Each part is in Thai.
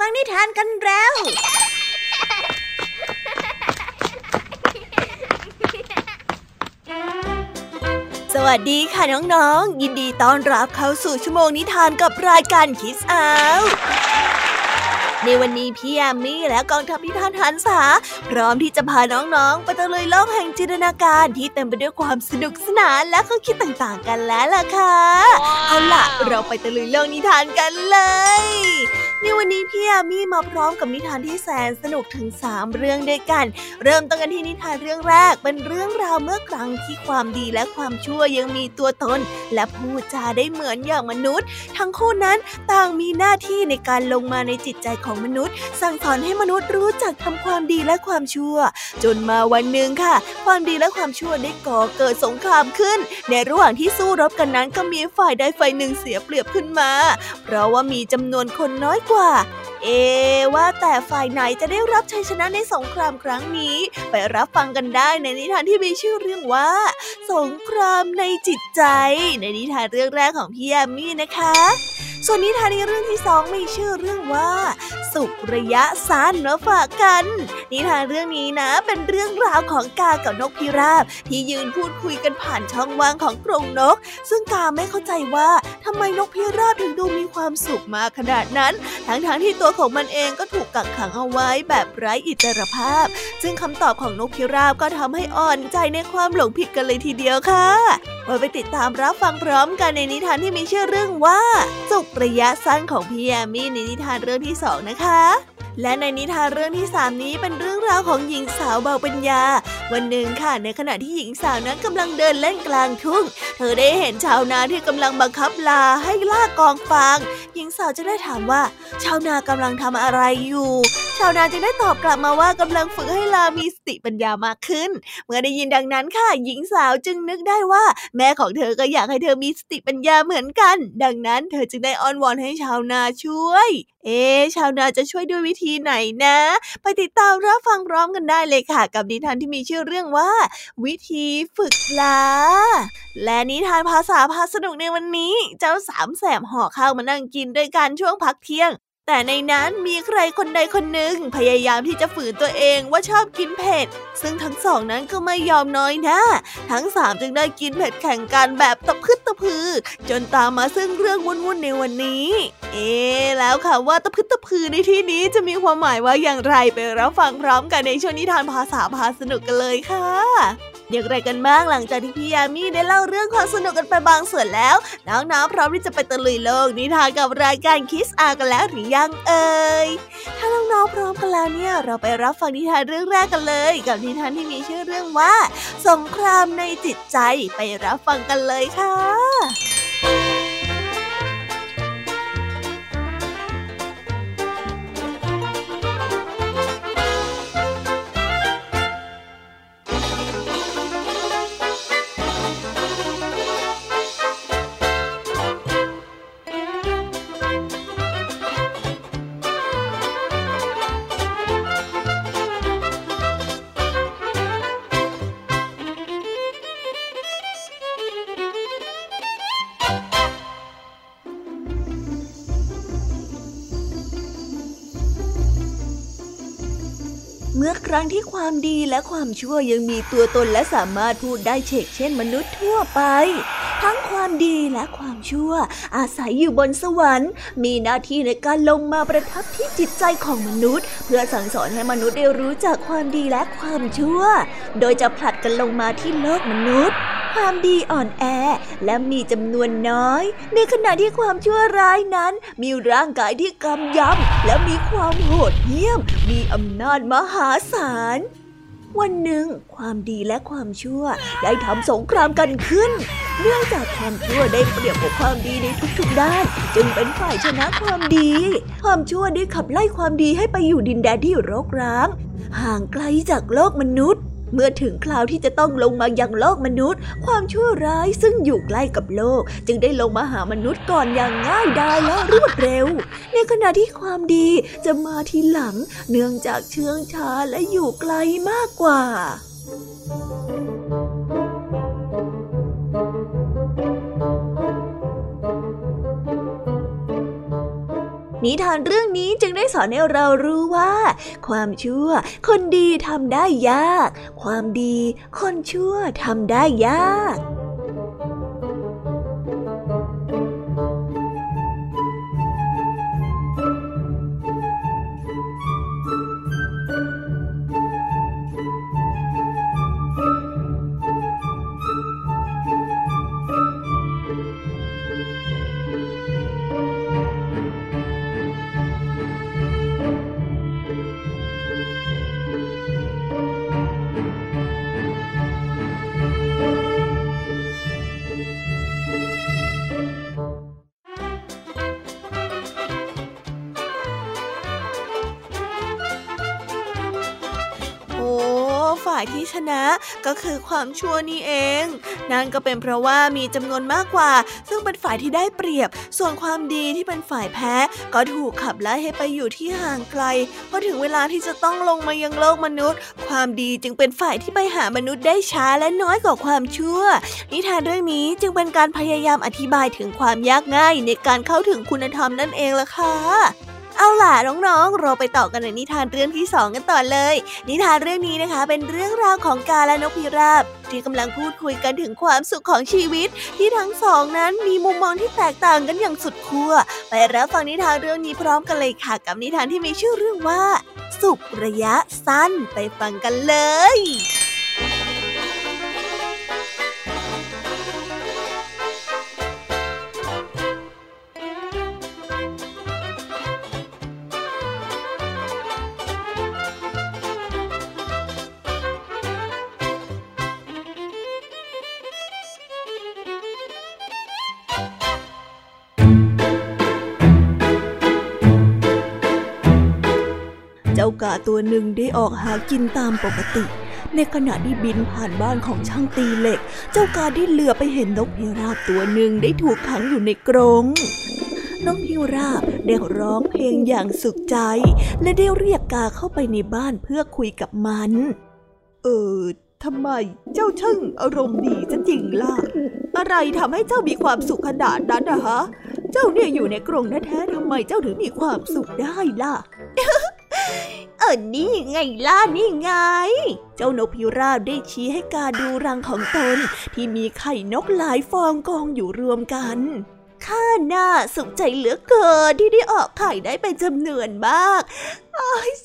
ฟังนิทานกันแล้ว สวัสดีค่ะน้องๆ ยินดีต้อนรับเข้าสู่ชั่วโมงนิทานกับรายการคิสอาในวันนี้พี่แอมมี่และกองทัพนิทานหันษาพร้อมที่จะพาน้องๆ ไปตะลุยโลกแห่งจินตนาการที่เต็มไปด้วยความสนุกสนานและข้อคิดต่างๆ กันแล้วล่ะค่ะ เอาล่ะ เราไปตะลุยโลกนิทานกันเลยในวันนี้พี่อามี่มาพร้อมกับนิทานที่แสนสนุกถึง 3 เรื่องด้วยกัน เริ่มต้นกันที่นิทานเรื่องแรกเป็นเรื่องราวเมื่อครั้งที่ความดีและความชั่วยังมีตัวตน และพูดจาได้เหมือนอย่างมนุษย์ ทั้งคู่นั้นต่างมีหน้าที่ในการลงมาในจิตใจของมนุษย์ สั่งสอนให้มนุษย์รู้จักทำความดีและความชั่ว จนมาวันหนึ่งค่ะ ความดีและความชั่วได้ก่อเกิดสงครามขึ้น ในระหว่างที่สู้รบกันนั้นก็มีฝ่ายใดฝ่ายหนึ่งเสียเปรียบขึ้นมา เพราะว่ามีจำนวนคนน้อยกว่า เอ ว่าแต่ฝ่ายไหนจะได้รับชัยชนะในสงครามครั้งนี้ ไปรับฟังกันได้ในนิทานที่มีชื่อเรื่องว่า สงครามในจิตใจ ในนิทานเรื่องแรกของพี่แอมมี่นะคะ ส่วนนิทานในเรื่องที่สองมีชื่อเรื่องว่า สุขระยะสั้นมาฝากกัน นิทานเรื่องนี้นะเป็นเรื่องราวของกากับนกพิราบ ที่ยืนพูดคุยกันผ่านช่องว่างของกรงนก ซึ่งกาไม่เข้าใจว่าทำไมนกพิราบถึงดูมีความสุขมากขนาดนั้น ทั้งๆทที่ตัวของมันเองก็ถูกกักขังเอาไว้แบบไร้อิสรภาพ ซึ่งคำตอบของนกพิราบก็ทำให้อ่อนใจในความหลงผิดกันเลยทีเดียวค่ะมาไปติดตามรับฟังพร้อมกันในนิทานที่มีชื่อเรื่องว่า สุกระยะสั้นของพี่แอมมี่ในนิทานเรื่องที่สองนะคะ และในนิทานเรื่องที่สามนี้เป็นเรื่องราวของหญิงสาวเบาปัญญา วันหนึ่งค่ะ ในขณะที่หญิงสาวนั้นกำลังเดินเล่นกลางทุ่ง เธอได้เห็นชาวนาที่กำลังบังคับลาให้ล่ากองฟาง หญิงสาวจะได้ถามว่า ชาวนากำลังทำอะไรอยู่ชาวนาจึงได้ตอบกลับมาว่ากำลังฝึกให้ลามีสติปัญญามากขึ้น เมื่อได้ยินดังนั้นค่ะ หญิงสาวจึงนึกได้ว่า แม่ของเธอก็อยากให้เธอมีสติปัญญาเหมือนกัน ดังนั้นเธอจึงได้อ้อนวอนให้ชาวนาช่วย เอ๊ชาวนาจะช่วยด้วยวิธีไหนนะ ไปติดตามรับฟังพร้อมกันได้เลยค่ะ กับนิทานที่มีชื่อเรื่องว่า วิธีฝึกลา และนิทานภาษาพาสนุกในวันนี้ เจ้าสามแสบห่อข้าวมานั่งกินด้วยกันช่วงพักเที่ยง แต่ในนั้นมีใครคนใดคนหนึ่งพยายามที่จะฝืนตัวเองว่าชอบกินเผ็ด ซึ่งทั้งสองนั้นก็ไม่ยอมน้อยหนะทั้งสามจึงได้กินเผ็ดแข่งกันแบบตะพึดตะพือ จนตามมาซึ่งเรื่องวุ่นๆในวันนี้ เอ๊แล้วค่ะว่าตะพึดตะพือในที่นี้จะมีความหมายว่าอย่างไรไปรับฟังพร้อมกันในช่วงนิทานภาษาพาสนุกกันเลยค่ะอย่างไรกันบ้างหลังจากที่พี่ยามีได้เล่าเรื่องความสนุกกันไปบางส่วนแล้ว น้องๆพร้อมที่จะไปตะลุยโลกนิทานกับรายการคิสอากันแล้วหรือยังเอ่ยถ้าน้องๆพร้อมกันแล้วเนี่ยเราไปรับฟังนิทานเรื่องแรกกันเลย กับนิทานที่มีชื่อเรื่องว่า สงครามในจิตใจไปรับฟังกันเลยค่ะ รั้งที่ความดีและความชั่วยังมีตัวตนและสามารถพูดได้เฉกเช่นมนุษย์ทั่วไป ทั้งความดีและความชั่ว อาศัยอยู่บนสวรรค์ มีหน้าที่ในการลงมาประทับที่จิตใจของมนุษย์ เพื่อสั่งสอนให้มนุษย์ได้รู้จักความดีและความชั่ว โดยจะผลัดกันลงมาที่โลกมนุษย์ ความดีอ่อนแอ และมีจำนวนน้อย ในขณะที่ความชั่วร้ายนั้น มีร่างกายที่กำยำและมีความโหดเหี้ยม มีอำนาจมหาศาล วันหนึ่ง ความดีและความชั่วได้ทำสงครามกันขึ้น เนื่องจากความชั่วได้เปรียบกับความดีในทุกๆด้าน จึงเป็นฝ่ายชนะความดี ความชั่วได้ขับไล่ความดีให้ไปอยู่ดินแดนที่รกร้าง ห่างไกลจากโลกมนุษย์ เมื่อถึงคราวที่จะต้องลงมายังโลกมนุษย์ ความชั่วร้ายซึ่งอยู่ใกล้กับโลก จึงได้ลงมาหามนุษย์ก่อนอย่างง่ายดายและรวดเร็ว ในขณะที่ความดีจะมาทีหลัง เนื่องจากเชื่องช้าและอยู่ไกลมากกว่าว นิทานเรื่องนี้จึงได้สอนให้เรารู้ว่า ความชั่วคนดีทำได้ยาก ความดีคนชั่วทำได้ยาก นะ ก็คือความชั่วนี่เอง นั่นก็เป็นเพราะว่ามีจำนวนมากกว่า ซึ่งเป็นฝ่ายที่ได้เปรียบ ส่วนความดีที่เป็นฝ่ายแพ้ ก็ถูกขับไล่ให้ไปอยู่ที่ห่างไกลพอถึงเวลาที่จะต้องลงมายังโลกมนุษย์ ความดีจึงเป็นฝ่ายที่ไปหามนุษย์ได้ช้าและน้อยกว่าความชั่ว นิทานเรื่องนี้จึงเป็นการพยายามอธิบายถึงความยากง่ายในการเข้าถึงคุณธรรมนั่นเองล่ะค่ะ เอาล่ะน้องๆ เราไปต่อกันในนิทานเรื่องที่สองกันต่อเลย นิทานเรื่องนี้นะคะ เป็นเรื่องราวของกาและนกพิราบ ที่กำลังพูดคุยกันถึงความสุขของชีวิต ที่ทั้งสองนั้นมีมุมมองที่แตกต่างกันอย่างสุดขั้วไปรับฟังนิทานเรื่องนี้พร้อมกันเลยค่ะ กับนิทานที่มีชื่อเรื่องว่า สุขระยะสั้นไปฟังกันเลย้ากาตัวหนึ่งได้ออกหากินตามปกติ ในขณะที่บินผ่านบ้านของช่างตีเหล็ก เจ้ากาได้เหลือไปเห็นนกพิราบตัวหนึ่งได้ถูกขังอยู่ในกรงนกพิราบได้ร้องเพลงอย่างสุขใจ และได้เรียกกาเข้าไปในบ้านเพื่อคุยกับมัน เออทำไมเจ้าช่างอารมณ์ดีจะจริงล่ะ อะไรทำให้เจ้ามีความสุขขนาดนั้นนะฮะ เจ้าเนี่ยอยู่ในกรงแท้ๆทำไมเจ้าถึงมีความสุขได้ล่ะ เออนี่ไงล่ะนี่ไง เจ้านกพิราบได้ชี้ให้กาดูรังของตน ที่มีไข่นกหลายฟองกองอยู่รวมกันข้าน้าสุขใจเหลือเกินที่ได้ออกไข่ได้เป็นจำนวนมาก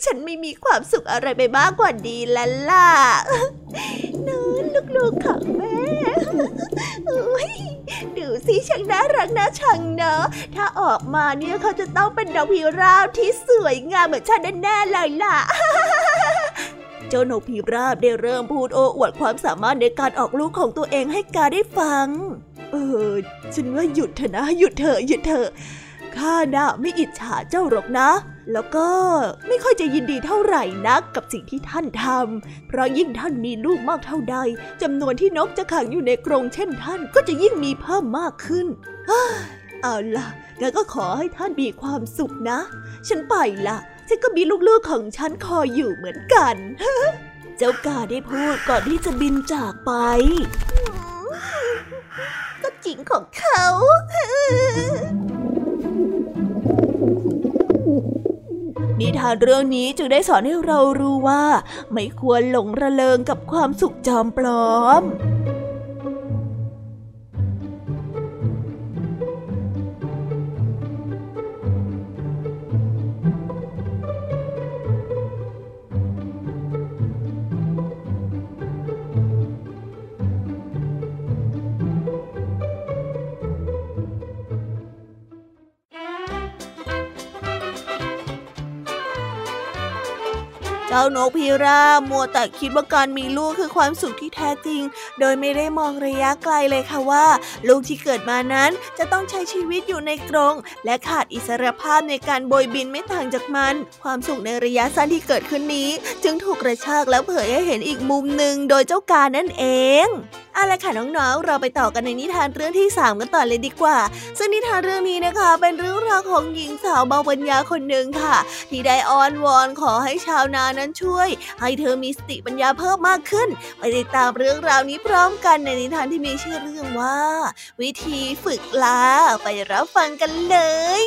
ฉันไม่มีความสุขอะไรไปมากกว่าดีแล้วล่ะนั่นลูกๆของแม่ด สิช่างน่ารักน่าชังเนอะถ้าออกมาเนี่ยเขาจะต้องเป็นดอกพิราบที่สวยงามเหมือนฉันแน่ๆเลยล่ะเจ้านกพิราบได้เริ่มพูดโอ้อวดความสามารถในการออกลูกของตัวเองให้กาได้ฟัง เออ ฉันว่าหยุดเถอะนะ หยุดเถอะหยุดเถอะข้าน่ะไม่อิจฉาเจ้าหรอกนะ แล้วก็ไม่ค่อยจะยินดีเท่าไหร่นักกับสิ่งที่ท่านทำ เพราะยิ่งท่านมีลูกมากเท่าใดจำนวนที่นกจะขังอยู่ในกรงเช่นท่านก็จะยิ่งมีเพิ่มมากขึ้น เอาล่ะงั้นก็ขอให้ท่านมีความสุขนะ ฉันไปละฉันก็มีลูกๆของฉันคอยอยู่เหมือนกัน เจ้ากาได้พูดก่อนที่จะบินจากไป ก็จริงของเขา นิทานเรื่องนี้จึงได้สอนให้เรารู้ว่า ไม่ควรหลงระเริงกับความสุขจอมปลอม จ้านกพิราบมัวแต่คิดว่าการมีลูกคือความสุขที่แท้จริง โดยไม่ได้มองระยะไกลเลยค่ะว่า ลูกที่เกิดมานั้นจะต้องใช้ชีวิตอยู่ในกรง และขาดอิสรภาพในการโบยบินไม่ต่างจากมัน ความสุขในระยะสั้นที่เกิดขึ้นนี้ จึงถูกกระชากแล้วเผยให้เห็นอีกมุมหนึ่งโดยเจ้าการนั่นเองเอาละค่ะน้องๆ เราไปต่อกันในนิทานเรื่องที่ 3 กันต่อเลยดีกว่า ซึ่งนิทานเรื่องนี้นะคะ เป็นเรื่องราวของหญิงสาวเบาปัญญาคนหนึ่งค่ะ ที่ได้อ้อนวอนขอให้ชาวนานั้นนั้นช่วย ให้เธอมีสติปัญญาเพิ่มมากขึ้น ไปติดตามเรื่องราวนี้พร้อมกันในนิทานที่มีชื่อเรื่องว่า วิธีฝึกลาไปรับฟังกันเลย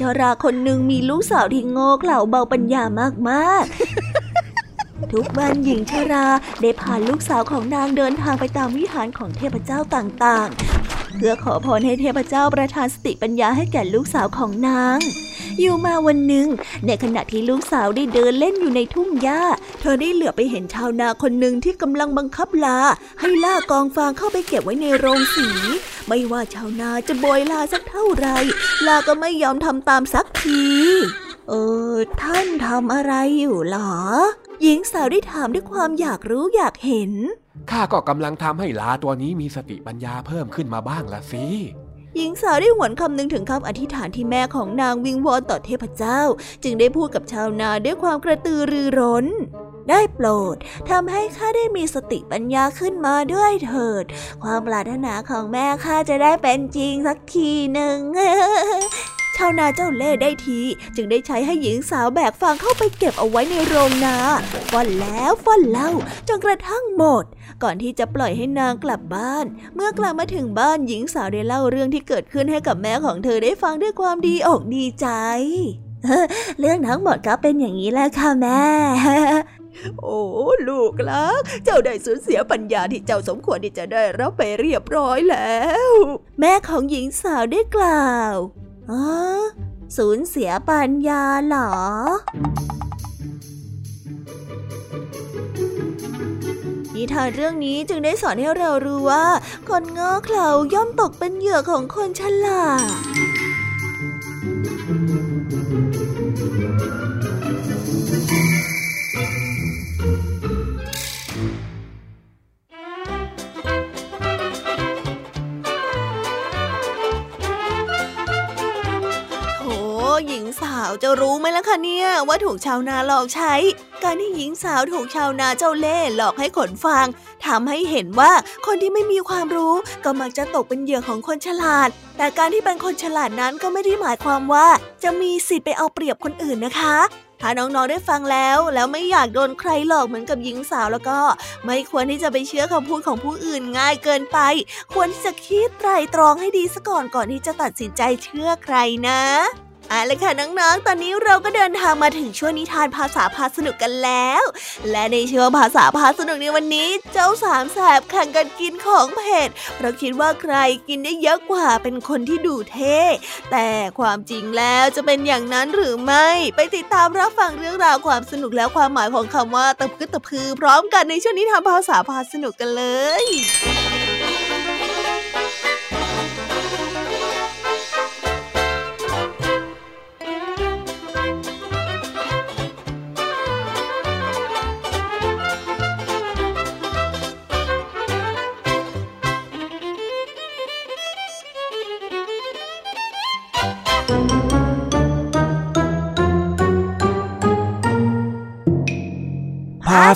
ชราคนหนึ่งมีลูกสาวที่โง่เขลาเบาปัญญามากๆ ทุกวันหญิงชราได้พาลูกสาวของนางเดินทางไปตามวิหารของเทพเจ้าต่างๆ เพื่อขอพรให้เทพเจ้าประทานสติปัญญาให้แก่ลูกสาวของนาง อยู่มาวันหนึ่งในขณะที่ลูกสาวได้เดินเล่นอยู่ในทุ่งหญ้า เธอได้เหลือไปเห็นชาวนาคนหนึ่งที่กำลังบังคับลา ให้ล่ากองฟางเข้าไปเก็บไว้ในโรงสี ไม่ว่าชาวนาจะโบยลาสักเท่าไร ลาก็ไม่ยอมทำตามสักที เออ ท่านทำอะไรอยู่หรอ หญิงสาวได้ถามด้วยความอยากรู้อยากเห็นข้าก็กำลังทำให้ลาตัวนี้มีสติปัญญาเพิ่มขึ้นมาบ้างละสิ หญิงสาวได้หวนคำนึงถึงคำอธิษฐานที่แม่ของนางวิงวอนต่อเทพเจ้า จึงได้พูดกับชาวนาด้วยความกระตือรือร้น ได้โปรดทำให้ข้าได้มีสติปัญญาขึ้นมาด้วยเถิด ความปรารถนาของแม่ข้าจะได้เป็นจริงสักทีหนึ่ง ชาวนาเจ้าเล่ได้ที จึงได้ใช้ให้หญิงสาวแบกฟางเข้าไปเก็บเอาไว้ในโรงนาฟันแล้วฟันเล่าจนกระทั่งหมด ก่อนที่จะปล่อยให้นางกลับบ้าน เมื่อกลับมาถึงบ้านหญิงสาวได้เล่าเรื่องที่เกิดขึ้นให้กับแม่ของเธอได้ฟังด้วยความดีอกดีใจ เรื่องทั้งหมดก็เป็นอย่างนี้แหละค่ะแม่โอ้ลูกลัก เจ้าได้สูญเสียปัญญาที่เจ้าสมควรที่จะได้รับไปเรียบร้อยแล้ว แม่ของหญิงสาวได้กล่าว อ๋อสูญเสียปัญญาเหรอนิทานเรื่องนี้จึงได้สอนให้เรารู้ว่า คนง้อเขลาย่อมตกเป็นเหยื่อของคนฉลาด จะรู้ไหมล่ะคะเนี่ยว่าถูกชาวนาหลอกใช้ การที่หญิงสาวถูกชาวนาเจ้าเล่ห์หลอกให้ขนฟางทำให้เห็นว่าคนที่ไม่มีความรู้ก็มักจะตกเป็นเหยื่อของคนฉลาด แต่การที่เป็นคนฉลาดนั้นก็ไม่ได้หมายความว่า จะมีสิทธิ์ไปเอาเปรียบคนอื่นนะคะถ้าน้องๆได้ฟังแล้ว แล้วไม่อยากโดนใครหลอกเหมือนกับหญิงสาวแล้วก็ ไม่ควรที่จะไปเชื่อคำพูดของผู้อื่นง่ายเกินไป ควรที่จะคิดไตรตรองให้ดีซะก่อนก่อนที่จะตัดสินใจเชื่อใครนะ เอาละค่ะน้องๆ ตอนนี้เราก็เดินทางมาถึงช่วงนิทานภาษาพาสนุกกันแล้ว และในช่วงภาษาพาสนุกในวันนี้ เจ้าสามแสบแข่งกันกินของเผ็ดเพราะคิดว่าใครกินได้เยอะกว่าเป็นคนที่ดูเท่ แต่ความจริงแล้วจะเป็นอย่างนั้นหรือไม่ ไปติดตามรับฟังเรื่องราวความสนุกและความหมายของคำว่าตะพึตะพือ พร้อมกันในช่วงนิทานภาษาพาสนุกกันเลย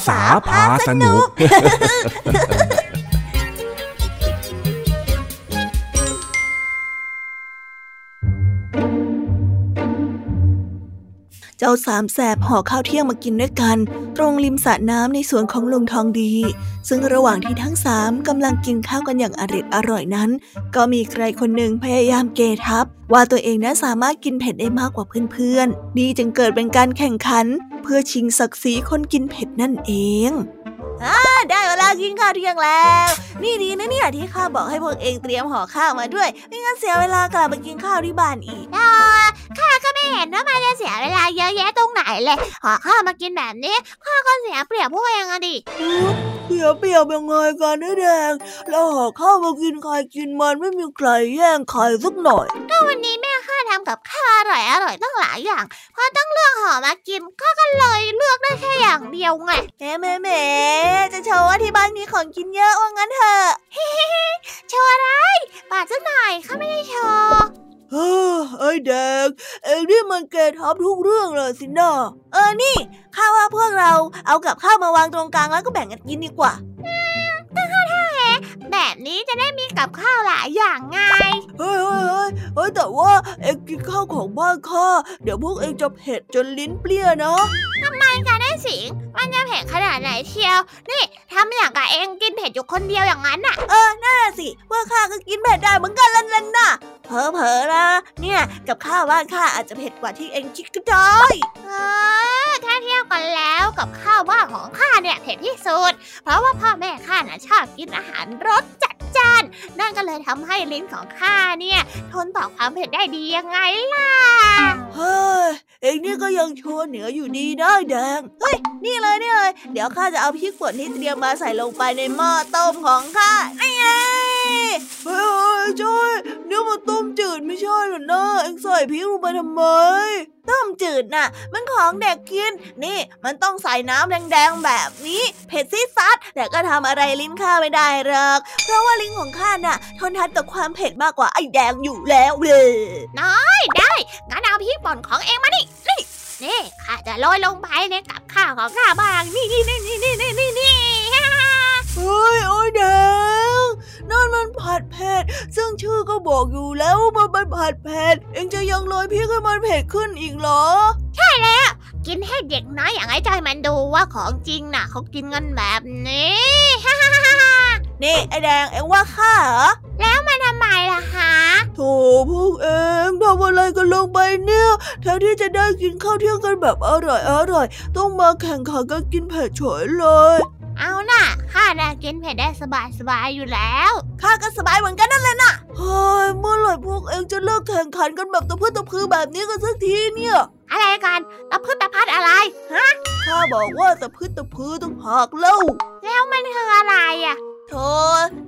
ษาพาสนุก จ้าสามแสบห่อข้าวเที่ยงมากินด้วยกัน ตรงริมสระน้ำในสวนของลุงทองดี ซึ่งระหว่างที่ทั้งสามกำลังกินข้าวกันอย่างอริดอร่อยนั้น ก็มีใครคนหนึ่งพยายามเกทับ ว่าตัวเองนั้นสามารถกินเผ็ดได้มากกว่าเพื่อนๆนี่จึงเกิดเป็นการแข่งขัน เพื่อชิงศักดิ์ศรีคนกินเผ็ดนั่นเอง อ่าได้เวลากินข้าวเที่ยงแล้ว นี่ดีนะเนี่ยที่ข้าบอกให้พวกเองเตรียมห่อข้าวมาด้วย ไม่งั้นเสียเวลากลับไปกินข้าวที่บ้านอีกอ่าข้าก็ไม่เห็นว่ามันจะเสียเวลาเยอะแยะตรงไหนเลยห่อข้าวมากินแบบนี้ข้าก็เสียเปรียบพวกเองอะดิเสียเปรียบยังไงกันนะแดงเราห่อข้าวมากินใครกินมันไม่มีใครแย่งใครสักหน่อย ก็วันนี้แม่ข้า ทำกับข้าวอร่อยอร่อยตั้งหลายอย่างพอต้องเลือกห่อมากินข้าก็เลยเลือกได้แค่อย่างเดียวไงแม่แม่แม่จะโชว์ว่าที่บ้านมีของกินเยอะว่างั้นเถอะโชว์อะไรปาดซะหน่อยข้าไม่ได้โชว์เฮ้ไอ้แดงเอ็งนี่มันเกทับทุกเรื่องเลยสินะเออนี่ข้าว่าพวกเราเอากับข้าวมาวางตรงกลางแล้วก็แบ่งกันกินดีกว่าตั้งข้าท่า แฮแบบนี้จะได้มีกับข้าวหลายอย่างไงเฮ้ยเฮ้ยเฮ้ยแต่ว่าเอ็งกินข้าวของบ้านข้าเดี๋ยวพวกเอ็งจะเผ็ดจนลิ้นเปรี้ยนะทำไมกันได้ สิง มันจะเผ็ดขนาดไหนเชียว นี่ทำอย่างกับเองกินเผ็ดอยู่คนเดียวอย่างนั้นน่ะ เออน่าสิว่าข้าก็กินเผ็ดได้เหมือนกันลันลันน่ะเผลอเผลอนะ เนี่ย กับข้าวบ้านข้าอาจจะเผ็ดกว่าที่เองคิดก็ได้เออถ้าเทียบกันแล้วกับข้าวบ้านของข้าเนี่ยเผ็ดที่สุด เพราะว่าพ่อแม่ข้าน่ะชอบกินอาหารรสจัด จานนั่นก็เลยทำให้ลิ้นของข้าเนี่ย ทนต่อความเผ็ดได้ดียังไงล่ะ เฮ้ย เองนี่ก็ยังโชว์เหนืออยู่ดีได้แดง เฮ้ย นี่เลยนี่เลย เดี๋ยวข้าจะเอาพริกฝนที่เตรียมมาใส่ลงไปในหม้อต้มของข้า นี่ไงเฮ้ยช่วย นะเองใส่พริกลงไปทำไม ต้มจืดน่ะ มันของเด็กกิน นี่ มันต้องใส่น้ำแดงๆแบบนี้ เผ็ดซีซัด แต่ก็ทำอะไรลิ้นข้าไม่ได้หรอก เพราะว่าลิ้นของข้าน่ะ ทนทานต่อความเผ็ดมากกว่าไอ้แดงอยู่แล้วเลยได้ได้งั้นเอาพริกป่นของเองมานี่นี่นี่ข้าจะโรยลงไปในกับข้าวของข้าบ้าง นี่นี่นี่นี่นี่นี่นี่ เฮ้ยโอ้ยแดงนั่นมันผัดเผ็ดซึ่งชื่อก็บอกอยู่แล้วว่ามันเป็นผัดเผ็ดเองจะยังโรยพริกให้มันเผ็ดขึ้นอีกเหรอกินให้เด็กน้อยอย่างไอ้จอยมันดูว่าของจริงน่ะเขากินกันแบบนี้นี่ไอ้แดงเอ็งว่าข้าเหรอมันทำไมล่ะฮะโถพวกเองทำอะไรกันลงไปเนี่ยแทนที่จะได้กินข้าวเที่ยงกันแบบอร่อยอร่อย ต้องมาแข่งขันกันกินเผ็ดเฉยเลย เอาน่ะข้าน่ะกินเผ็ดได้สบายสบายๆอยู่แล้ว ข้าก็สบายเหมือนกันนั่นแหละน่ะเฮ้ยเมื่อไหร่พวกเองจะเลิกแข่งขันกันแบบตะพื้นตะพือแบบนี้กันสักทีเนี่ย อะไรกันตะพืชตะพัดอะไรข้าบอกว่าตะพื้นตะพือต้องหักเล่าแล้วมันคืออะไรอะโธ่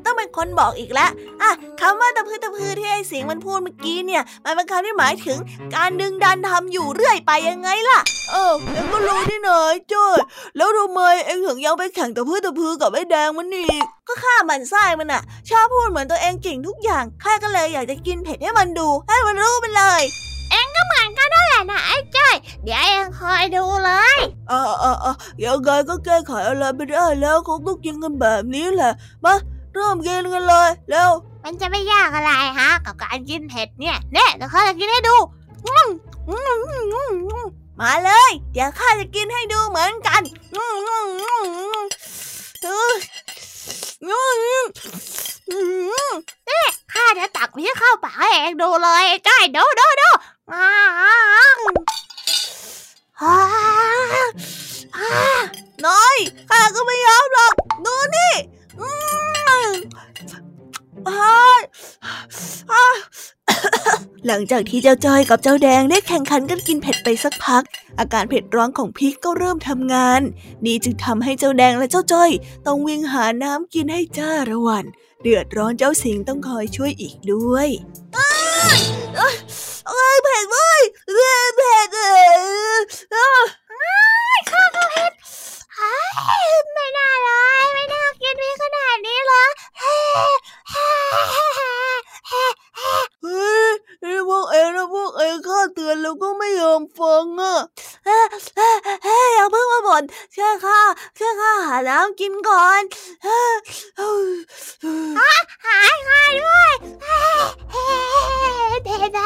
ต้องเป็นคนบอกอีกแล้วอะคำว่าตะพือตะพือที่ไอ้เสิงมันพูดเมื่อกี้เนี่ย มันเป็นคำที่หมายถึงการดึงดันทำอยู่เรื่อยไปยังไงล่ะ เออเองก็รู้นี่นะไอ้จ้อยแล้วทำไมเอ็งถึงยังไปแข่งตะพื้นตะพือกับไอ้แดงมันอีกก็ข้ามันไส้มันอะชอบพูดเหมือนตัวเองเก่งทุกอย่างข้าก็เลยอยากจะกินเผ็ดให้มันดู ให้มันรู้ไปเลย เหมือนกันนั่นแหละนะไอ้จ้อยเดี๋ยวเองคอยดูเลยอ่าอ่าอ่ายังไงก็แก้ไขอะไรไม่ได้แล้วคงต้องกินกันแบบนี้แหละมาเริ่มกินกันเลยเร็วมันจะไม่ยากอะไรฮะ กับการกินเผ็ดเนี่ยเน่เดี๋ยวข้าจะกินให้ดูอืมอืมอืมอืมอืมมาเลย เดี๋ยวข้าจะกินให้ดูเหมือนกันอืมอืมอืมอืมเอออืมอืมข้าจะตักพี่เข้าปากให้เองดูเลยไอ้จ้อยดูดูดูอ่าอ่าอ่า น้อยข้าก็ไม่ยอมหรอก ดูนี่หลังจากที่เจ้าจ้อยกับเจ้าแดงได้แข่งขันกันกินเผ็ดไปสักพัก อาการเผ็ดร้อนของพริกก็เริ่มทำงาน นี่จึงทำให้เจ้าแดงและเจ้าจ้อย ต้องวิ่งหาน้ำกินให้จ้าระวัน เดือดร้อนเจ้าสิงต้องคอยช่วยอีกด้วย อ้ายเอ้ยเอ้ยเผ็ดเว้ยเอ้ยเผ็ดเอ้ยอ้าว เฮ้ยไม่น่าเลยไม่น่ากินพี่ขนาดนี้เลยเฮ้เฮ้เฮ้เฮ้ เฮ้ยนี่พวกเองนะพวกเองข้าเตือนแล้วก็ไม่ยอมฟังอะ เฮ้ยเฮ้ยเฮ้ยอย่าเพิ่งมาบ่นช่วยข้าช่วยข้าหาน้ำกินก่อนเฮ้ยเฮ้ยเฮ้ย หายหายด้วยเฮ้เฮ้เด็ด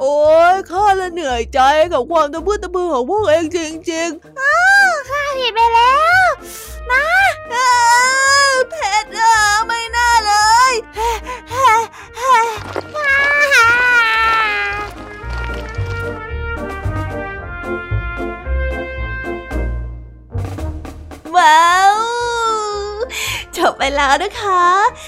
โอ้ยข้าละเหนื่อยใจ กับความตะพื้นตะพือของพวกเองจริงข้าผิดไปแล้วเอ้ยเผ็ดอะไม่น่าเลยเฮ้ยเฮ้ยเฮ้ยว้าวจบไปแล้วนะคะส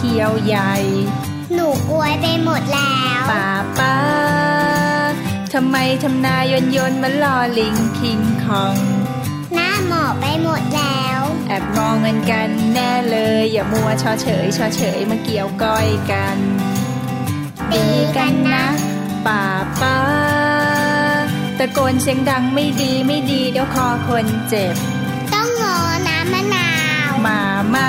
เขียวใหญ่ หนูกลัวไปหมดแล้วป้าป้าทำไมทำนายนยนมันลอลิงคิงคอง หน้าหมอบไปหมดแล้ว แอบมองเงินกันแน่เลย อย่ามัวชอเฉยชอเฉยมาเกี่ยวก้อยกันตีกันนะป้าป้าตะโกนเสียงดังไม่ดีไม่ดีเดี๋ยวคอคนเจ็บ ต้องงอน้ำมะนาวมามา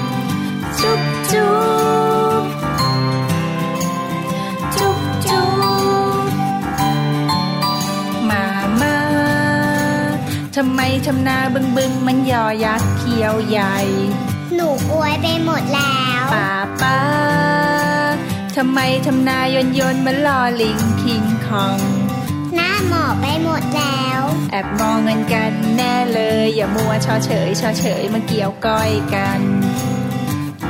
จุ๊บจุ๊บจุ๊บจุ๊บมามาทำไมทำนาบึงบึงมันยอยักษ์เขียวใหญ่ หนูกลัวไปหมดแล้วป้าป้าทำไมทำนายนยนมันลอลิงคิงคอง หน้าหมอบไปหมดแล้ว แอบมองเงินกันแน่เลย อย่ามัวชอเฉยชอเฉยมาเกี่ยวก้อยกัน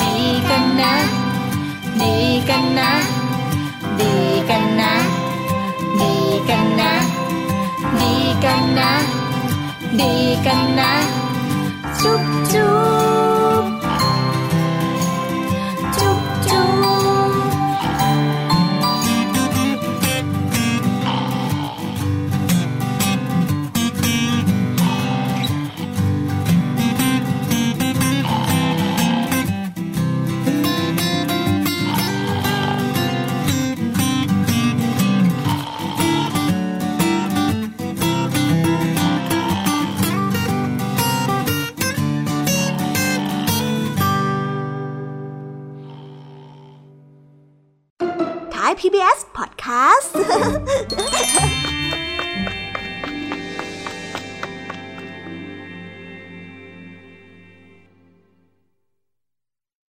నీకన్నా నీకన్నా నీకన్నా నీకన్నా నీకన్నా నీకన్నా chúc chúa